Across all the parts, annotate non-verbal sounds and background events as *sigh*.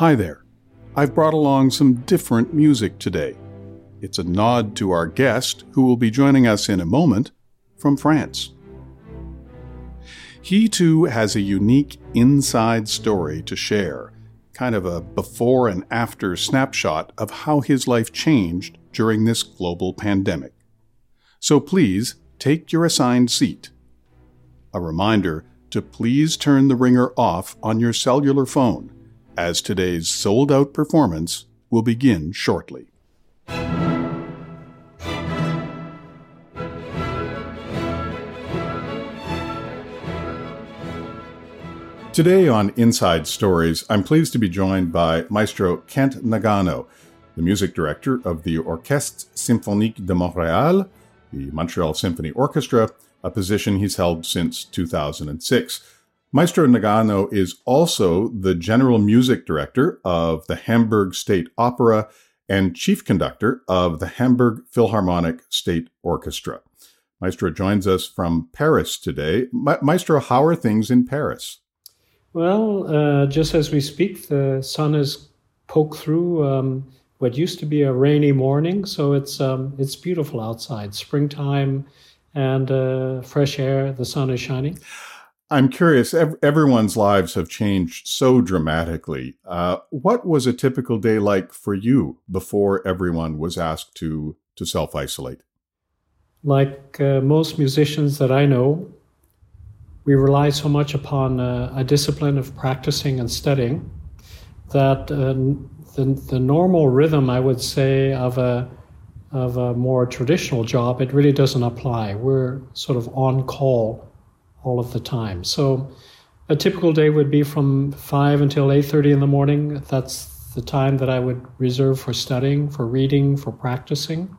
Hi there. I've brought along some different music today. It's a nod to our guest, who will be joining us in a moment from France. He too has a unique inside story to share, kind of a before and after snapshot of how his life changed during this global pandemic. So please take your assigned seat. A reminder to please turn the ringer off on your cellular phone, as today's sold out performance will begin shortly. Today on Inside Stories, I'm pleased to be joined by Maestro Kent Nagano, the music director of the Orchestre Symphonique de Montréal, the Montreal Symphony Orchestra, a position he's held since 2006. Maestro Nagano is also the general music director of the Hamburg State Opera and chief conductor of the Hamburg Philharmonic State Orchestra. Maestro joins us from Paris today. Ma- Maestro, how are things in Paris? Well, uh, just as we speak, the sun has poked through um, what used to be a rainy morning, so it's um, it's beautiful outside. Springtime and uh, fresh air. The sun is shining. I'm curious. Ev- everyone's lives have changed so dramatically. Uh, what was a typical day like for you before everyone was asked to to self isolate? Like uh, most musicians that I know, we rely so much upon uh, a discipline of practicing and studying that uh, the, the normal rhythm, I would say, of a of a more traditional job, it really doesn't apply. We're sort of on call all of the time. So a typical day would be from 5 until 8:30 in the morning. That's the time that I would reserve for studying, for reading, for practicing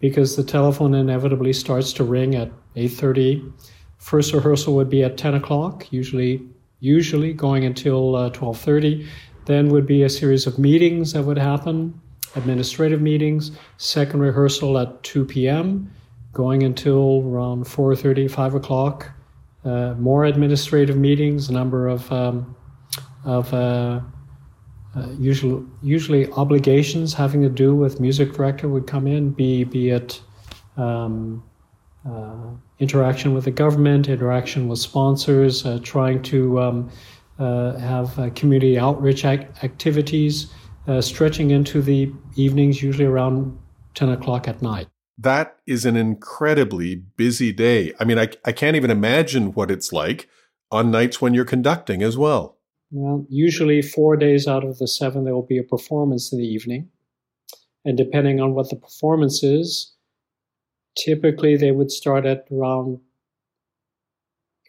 because the telephone inevitably starts to ring at 8:30 First rehearsal would be at 10 o'clock, usually usually going until uh, 12:30. Then would be a series of meetings that would happen, administrative meetings. Second rehearsal at 2 p.m., going until around 4:30, 5 o'clock. Uh, more administrative meetings, a number of um, of uh, uh, usually usually obligations having to do with music director would come in, be be it um, uh, interaction with the government, interaction with sponsors, uh, trying to um, uh, have community outreach ac- activities, stretching into the evenings, usually around 10 o'clock at night. That is an incredibly busy day. I mean, I, I can't even imagine what it's like on nights when you're conducting as well. Well, usually four days out of the seven, there will be a performance in the evening. And depending on what the performance is, typically they would start at around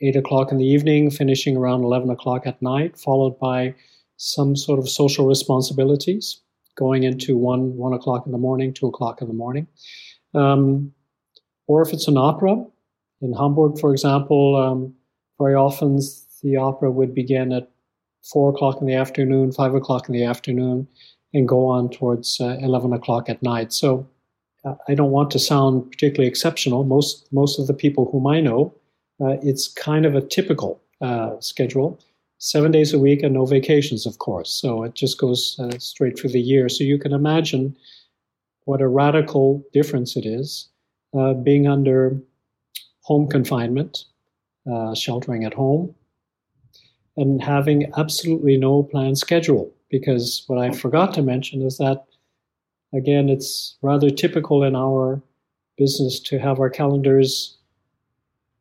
8 o'clock in the evening, finishing around 11 o'clock at night, followed by some sort of social responsibilities going into 1, 1 o'clock in the morning, 2 o'clock in the morning. Um, or if it's an opera, in Hamburg, for example, um, very often the opera would begin at 4 o'clock in the afternoon, 5 o'clock in the afternoon, and go on towards uh, 11 o'clock at night. So I don't want to sound particularly exceptional. Most most of the people whom I know, uh, it's kind of a typical uh, schedule. Seven days a week and no vacations, of course. So it just goes uh, straight through the year. So you can imagine what a radical difference it is uh, being under home confinement, uh, sheltering at home, and having absolutely no planned schedule. Because what I forgot to mention is that Again, it's rather typical in our business to have our calendars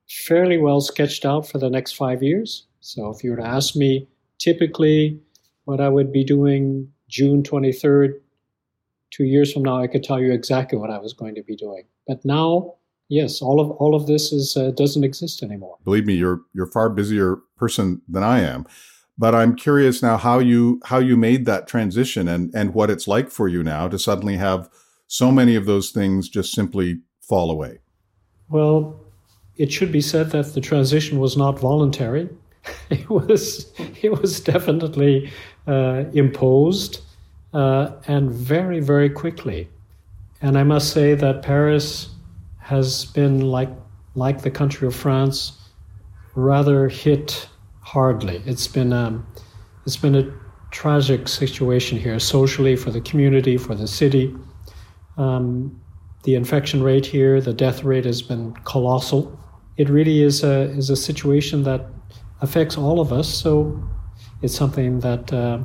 fairly well sketched out for the next five years. So if you were to ask me typically what I would be doing June 23rd, two years from now, I could tell you exactly what I was going to be doing. But now, yes, all of all of this is uh, doesn't exist anymore. Believe me, you're you're far busier person than I am. But I'm curious now how you how you made that transition and and what it's like for you now to suddenly have so many of those things just simply fall away. Well, it should be said that the transition was not voluntary. *laughs* It was it was definitely uh, imposed uh, and very very quickly. And I must say that Paris has been like like the country of France, rather hit hardly. It's been um, it's been a tragic situation here, socially, for the community, for the city. Um, the infection rate here, the death rate has been colossal. It really is a, is a situation that affects all of us. So it's something that uh,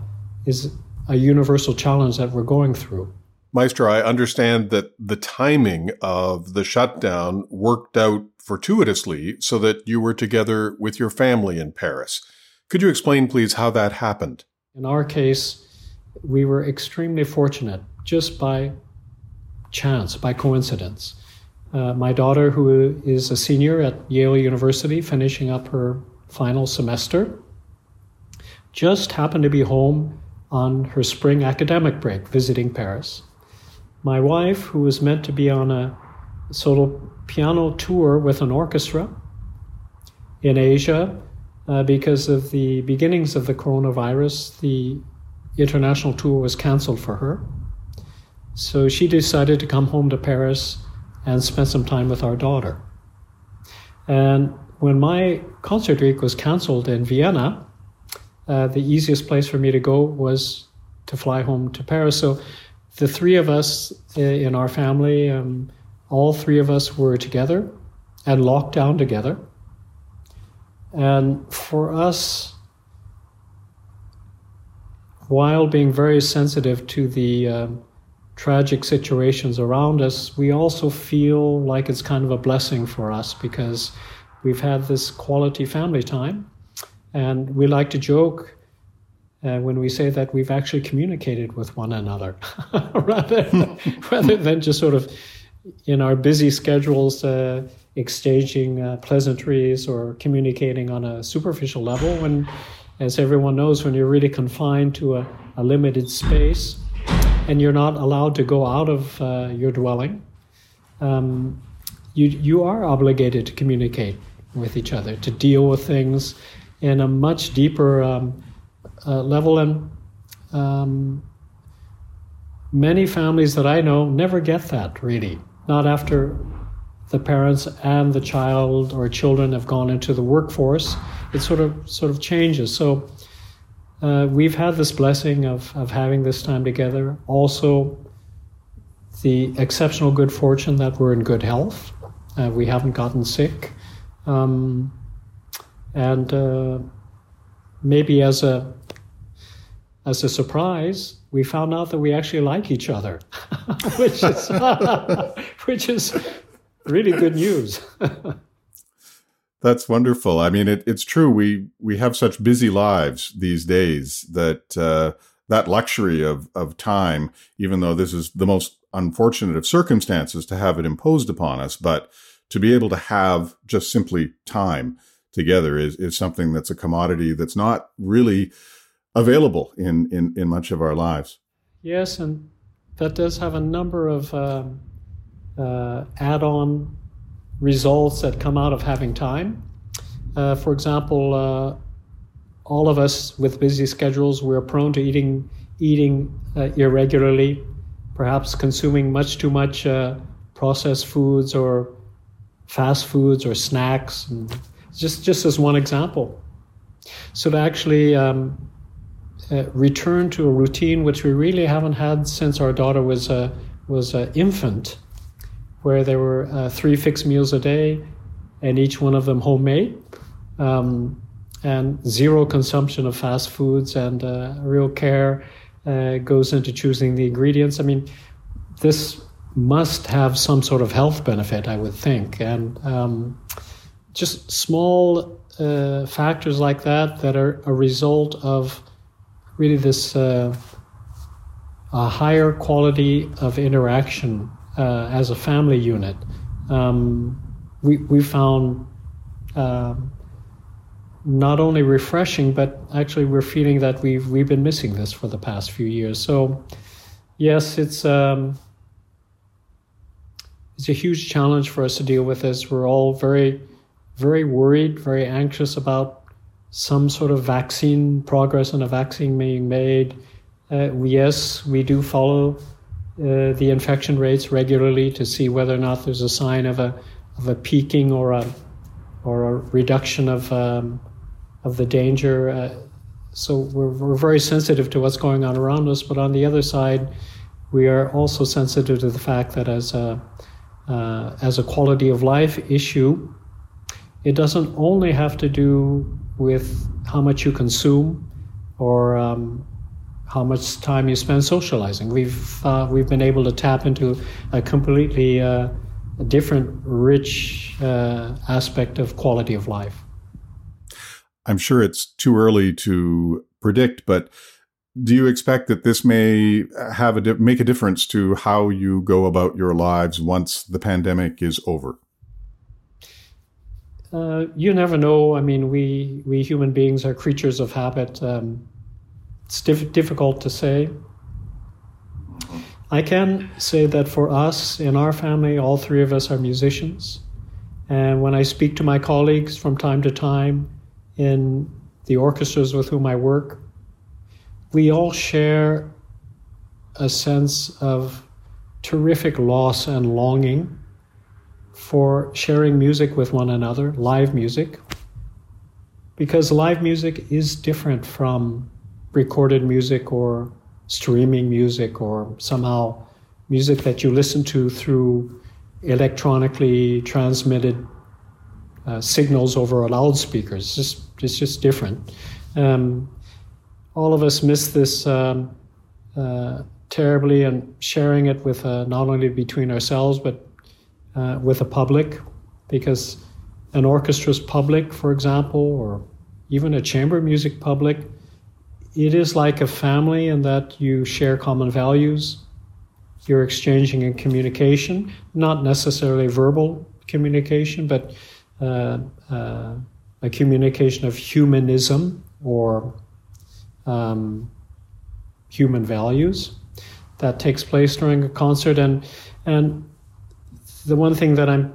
is a universal challenge that we're going through. Maestro, I understand that the timing of the shutdown worked out fortuitously so that you were together with your family in Paris. Could you explain, please, how that happened? In our case, we were extremely fortunate just by chance, by coincidence. Uh, my daughter, who is a senior at Yale University, finishing up her final semester, just happened to be home on her spring academic break visiting Paris. My wife, who was meant to be on a solo piano tour with an orchestra in Asia, uh, because of the beginnings of the coronavirus, the international tour was canceled for her. So she decided to come home to Paris and spend some time with our daughter. And when my concert week was canceled in Vienna, uh, the easiest place for me to go was to fly home to Paris. So the three of us uh, in our family, um, all three of us were together and locked down together. And for us, while being very sensitive to the um, tragic situations around us, we also feel like it's kind of a blessing for us because we've had this quality family time. And we like to joke uh, when we say that we've actually communicated with one another *laughs* rather, *laughs* rather than just sort of in our busy schedules uh, exchanging uh, pleasantries or communicating on a superficial level. When, as everyone knows, when you're really confined to a, a limited space, and you're not allowed to go out of uh, your dwelling, um, you, you are obligated to communicate with each other, to deal with things in a much deeper um, uh, level. And um, many families that I know never get that, really. Not after the parents and the child or children have gone into the workforce. It sort of sort of changes. So uh, we've had this blessing of, of having this time together. Also, the exceptional good fortune that we're in good health. Uh, we haven't gotten sick. Um, and uh, maybe as a as a surprise, we found out that we actually like each other, *laughs* which is *laughs* which is really good news. *laughs* That's wonderful. I mean, it, it's true. We we have such busy lives these days that uh, that luxury of of time, even though this is the most unfortunate of circumstances to have it imposed upon us, but to be able to have just simply time together is is something that's a commodity that's not really available in in in much of our lives. Yes, and that does have a number of um, uh, add-on results that come out of having time. Uh, for example, uh, all of us with busy schedules, we're prone to eating eating uh, irregularly, perhaps consuming much too much uh, processed foods or fast foods or snacks. Just just as one example. So to actually um, uh, return to a routine which we really haven't had since our daughter was a was an infant where there were uh, three fixed meals a day, and each one of them homemade, um, and zero consumption of fast foods, and uh, real care uh, goes into choosing the ingredients. I mean, this must have some sort of health benefit, I would think, and um, just small uh, factors like that that are a result of really this uh, a higher quality of interaction uh, as a family unit, um, we, we found uh, not only refreshing, but actually we're feeling that we've, we've been missing this for the past few years. So, yes, it's, um, it's a huge challenge for us to deal with this. We're all very, very worried, very anxious about some sort of vaccine progress and a vaccine being made. Uh, yes, we do follow uh, the infection rates regularly to see whether or not there's a sign of a of a peaking or a or a reduction of um, of the danger. Uh, so we're, we're very sensitive to what's going on around us, but on the other side, we are also sensitive to the fact that as a uh, as a quality of life issue, it doesn't only have to do with how much you consume or um, how much time you spend socializing. We've uh, we've been able to tap into a completely uh, different, rich uh, aspect of quality of life. I'm sure it's too early to predict, but do you expect that this may have a di- make a difference to how you go about your lives once the pandemic is over? Uh, you never know. I mean, we we human beings are creatures of habit. Um, it's diff- difficult to say. I can say that for us in our family, all three of us are musicians, and when I speak to my colleagues from time to time in the orchestras with whom I work, we all share a sense of terrific loss and longing for sharing music with one another, live music, because live music is different from recorded music or streaming music or somehow music that you listen to through electronically transmitted uh, signals over a loudspeaker. It's just, it's just different. Um, all of us miss this um, uh, terribly and sharing it with uh, not only between ourselves but uh, with the public because an orchestra's public, for example, or even a chamber music public, it is like a family in that you share common values. You're exchanging in communication, not necessarily verbal communication, but uh, uh, a communication of humanism or um, human values that takes place during a concert. And, and the one thing that I'm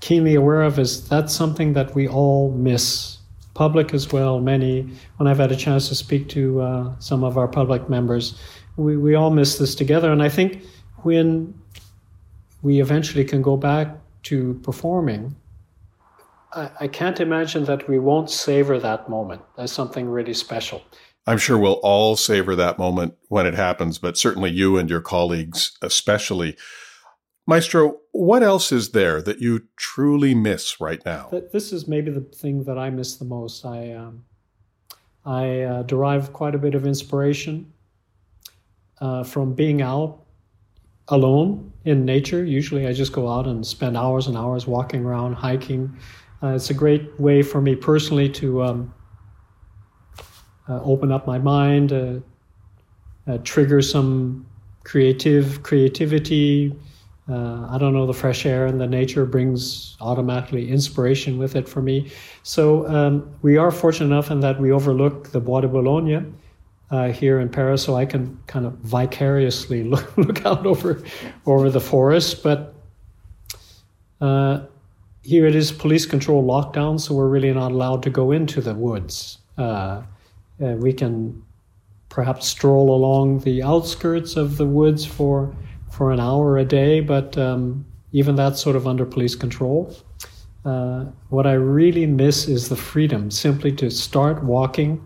keenly aware of is that's something that we all miss. Public as well, many, when I've had a chance to speak to uh, some of our public members, we, we all miss this together. And I think when we eventually can go back to performing, I, I can't imagine that we won't savor that moment as something really special. I'm sure we'll all savor that moment when it happens, but certainly you and your colleagues especially. Maestro, what else is there that you truly miss right now? This is maybe the thing that I miss the most. I um, I uh, derive quite a bit of inspiration uh, from being out alone in nature. Usually, I just go out and spend hours and hours walking around, hiking. Uh, it's a great way for me personally to um, uh, open up my mind, uh, uh, trigger some creative creativity. I don't know, the fresh air and the nature brings automatically inspiration with it for me. So um, we are fortunate enough in that we overlook the Bois de Boulogne. Uh, here in Paris, so I can kind of vicariously *laughs* look, look out over over the forest. But uh, here it is police control lockdown, so we're really not allowed to go into the woods. Uh, uh, we can perhaps stroll along the outskirts of the woods for for an hour a day, but um, even that's sort of under police control. Uh, what I really miss is the freedom simply to start walking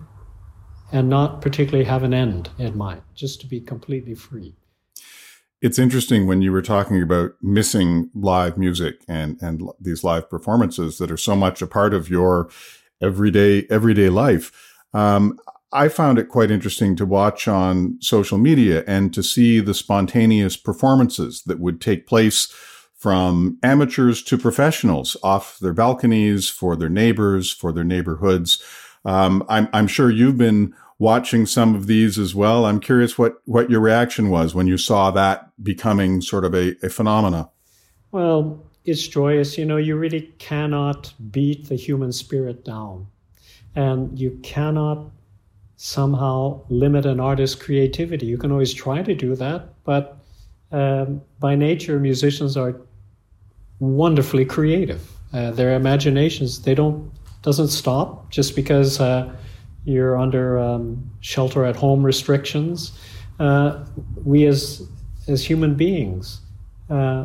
and not particularly have an end in mind, just to be completely free. It's interesting when you were talking about missing live music and, and these live performances that are so much a part of your everyday, everyday life. Um, I found it quite interesting to watch on social media and to see the spontaneous performances that would take place from amateurs to professionals off their balconies for their neighbors, for their neighborhoods. Um, I'm, I'm sure you've been watching some of these as well. I'm curious what, what your reaction was when you saw that becoming sort of a, a phenomena. Well, it's joyous. You know, you really cannot beat the human spirit down and you cannot somehow limit an artist's creativity. You can always try to do that, but um, by nature, musicians are wonderfully creative. Uh, their imaginations they don't doesn't stop just because uh, you're under um, shelter at home restrictions. Uh, we as as human beings, uh,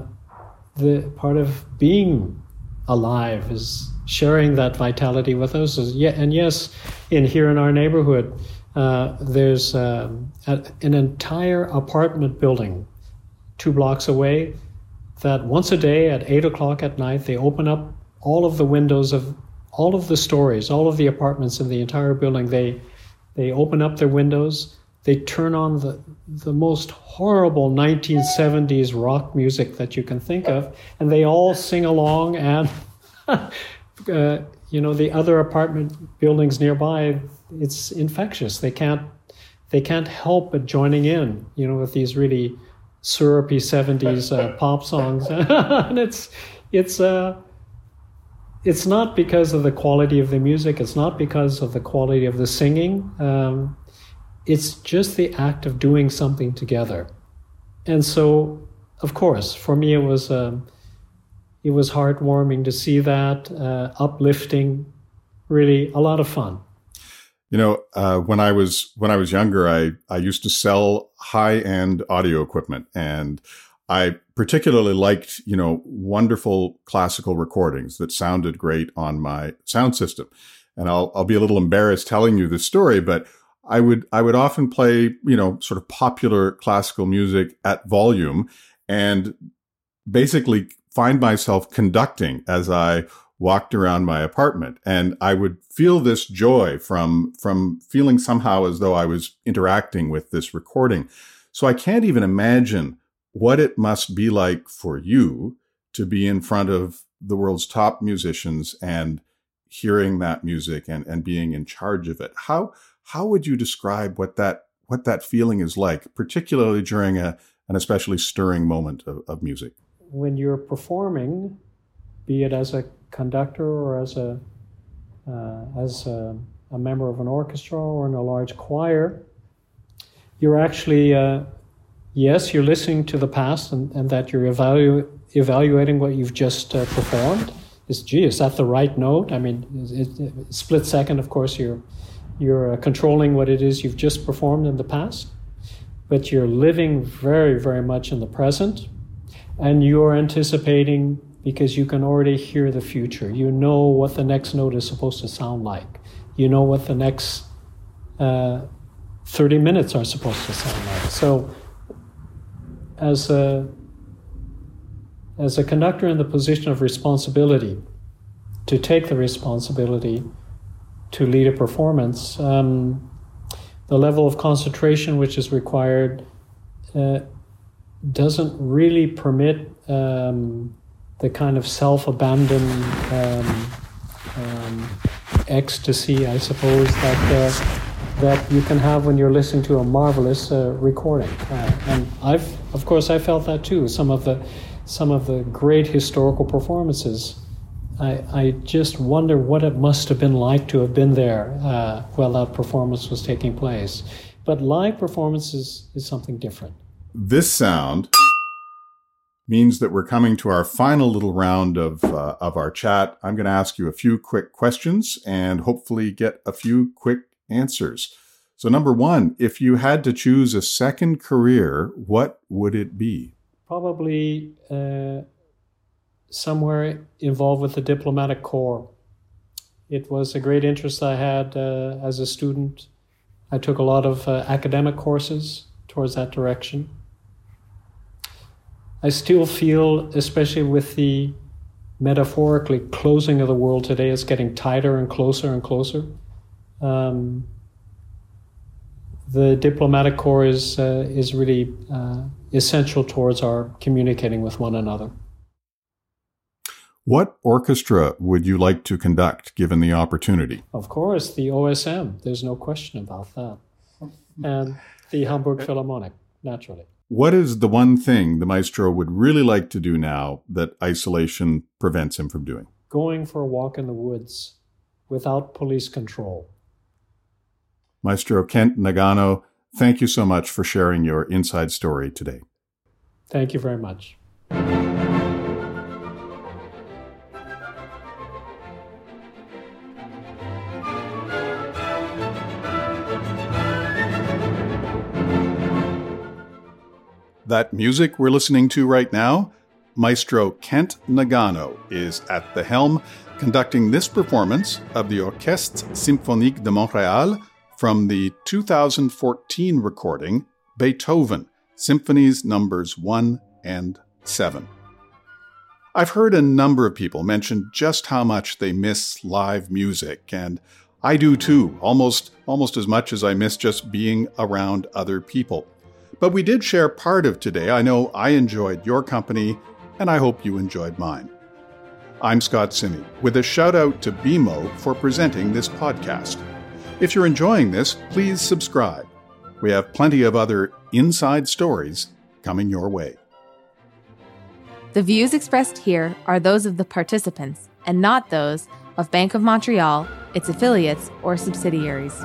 the part of being alive is sharing that vitality with us. And yes, in here in our neighborhood, Uh, there's um, a, an entire apartment building two blocks away that once a day at eight o'clock at night they open up all of the windows of all of the stories, all of the apartments in the entire building. They they open up their windows. They turn on the the most horrible 1970s rock music that you can think of, and they all sing along. And *laughs* uh, you know the other apartment buildings nearby it's infectious. They can't they can't help but joining in, you know, with these really syrupy '70s uh, *laughs* pop songs, *laughs* and it's it's uh, it's not because of the quality of the music. It's not because of the quality of the singing. Um, it's just the act of doing something together, and so, of course, for me, it was. Um, it was heartwarming to see that, uh, uplifting, really a lot of fun. You know, uh, when I was when I was younger, I I used to sell high end audio equipment, and I particularly liked you know wonderful classical recordings that sounded great on my sound system. And I'll I'll be a little embarrassed telling you this story, but I would I would often play you know sort of popular classical music at volume, and basically find myself conducting as I walked around my apartment and I would feel this joy from, from feeling somehow as though I was interacting with this recording. So I can't even imagine what it must be like for you to be in front of the world's top musicians and hearing that music and, and being in charge of it. How, how would you describe what that, what that feeling is like, particularly during a, an especially stirring moment of, of music? When you're performing, be it as a conductor or as a uh, as a, a, member of an orchestra or in a large choir, you're actually uh, yes, you're listening to the past and, and that you're evalu- evaluating what you've just uh, performed. Is gee, is that the right note? I mean, it, it, split second, of course, you're you're uh, controlling what it is you've just performed in the past, but you're living very, very much in the present, and you're anticipating because you can already hear the future. You know what the next note is supposed to sound like. You know what the next uh, 30 minutes are supposed to sound like. So, as a as a conductor in the position of responsibility, to take the responsibility to lead a performance, um, the level of concentration which is required uh, doesn't really permit um, the kind of self-abandon um, um, ecstasy, I suppose, that uh, that you can have when you're listening to a marvelous uh, recording. Uh, and I've, of course, I felt that too. Some of the some of the great historical performances. I, I just wonder what it must have been like to have been there uh, while that performance was taking place. But live performance is, is something different. This sound means that we're coming to our final little round of uh, of our chat. I'm going to ask you a few quick questions and hopefully get a few quick answers. So, number one, if you had to choose a second career, what would it be? Probably uh, somewhere involved with the diplomatic corps. It was a great interest I had uh, as a student. I took a lot of uh, academic courses towards that direction. I still feel, especially with the metaphorically closing of the world today, it's getting tighter and closer and closer. Um, the diplomatic corps is uh, is really uh, essential towards our communicating with one another. What orchestra would you like to conduct, given the opportunity? Of course, the OSM. There's no question about that, and the Hamburg Philharmonic, naturally. What is the one thing the maestro would really like to do now that isolation prevents him from doing? Going for a walk in the woods without police control. Maestro Kent Nagano, thank you so much for sharing your inside story today. Thank you very much. That music we're listening to right now, Maestro Kent Nagano is at the helm conducting this performance of the Orchestre Symphonique de Montréal from the 2014 recording Beethoven, Symphonies Numbers 1 and 7. I've heard a number of people mention just how much they miss live music, and I do too, almost almost as much as I miss just being around other people. But we did share part of today. I know I enjoyed your company, and I hope you enjoyed mine. I'm Scott Simi, with a shout out to BMO for presenting this podcast. If you're enjoying this, please subscribe. We have plenty of other inside stories coming your way. The views expressed here are those of the participants and not those of Bank of Montreal, its affiliates, or subsidiaries.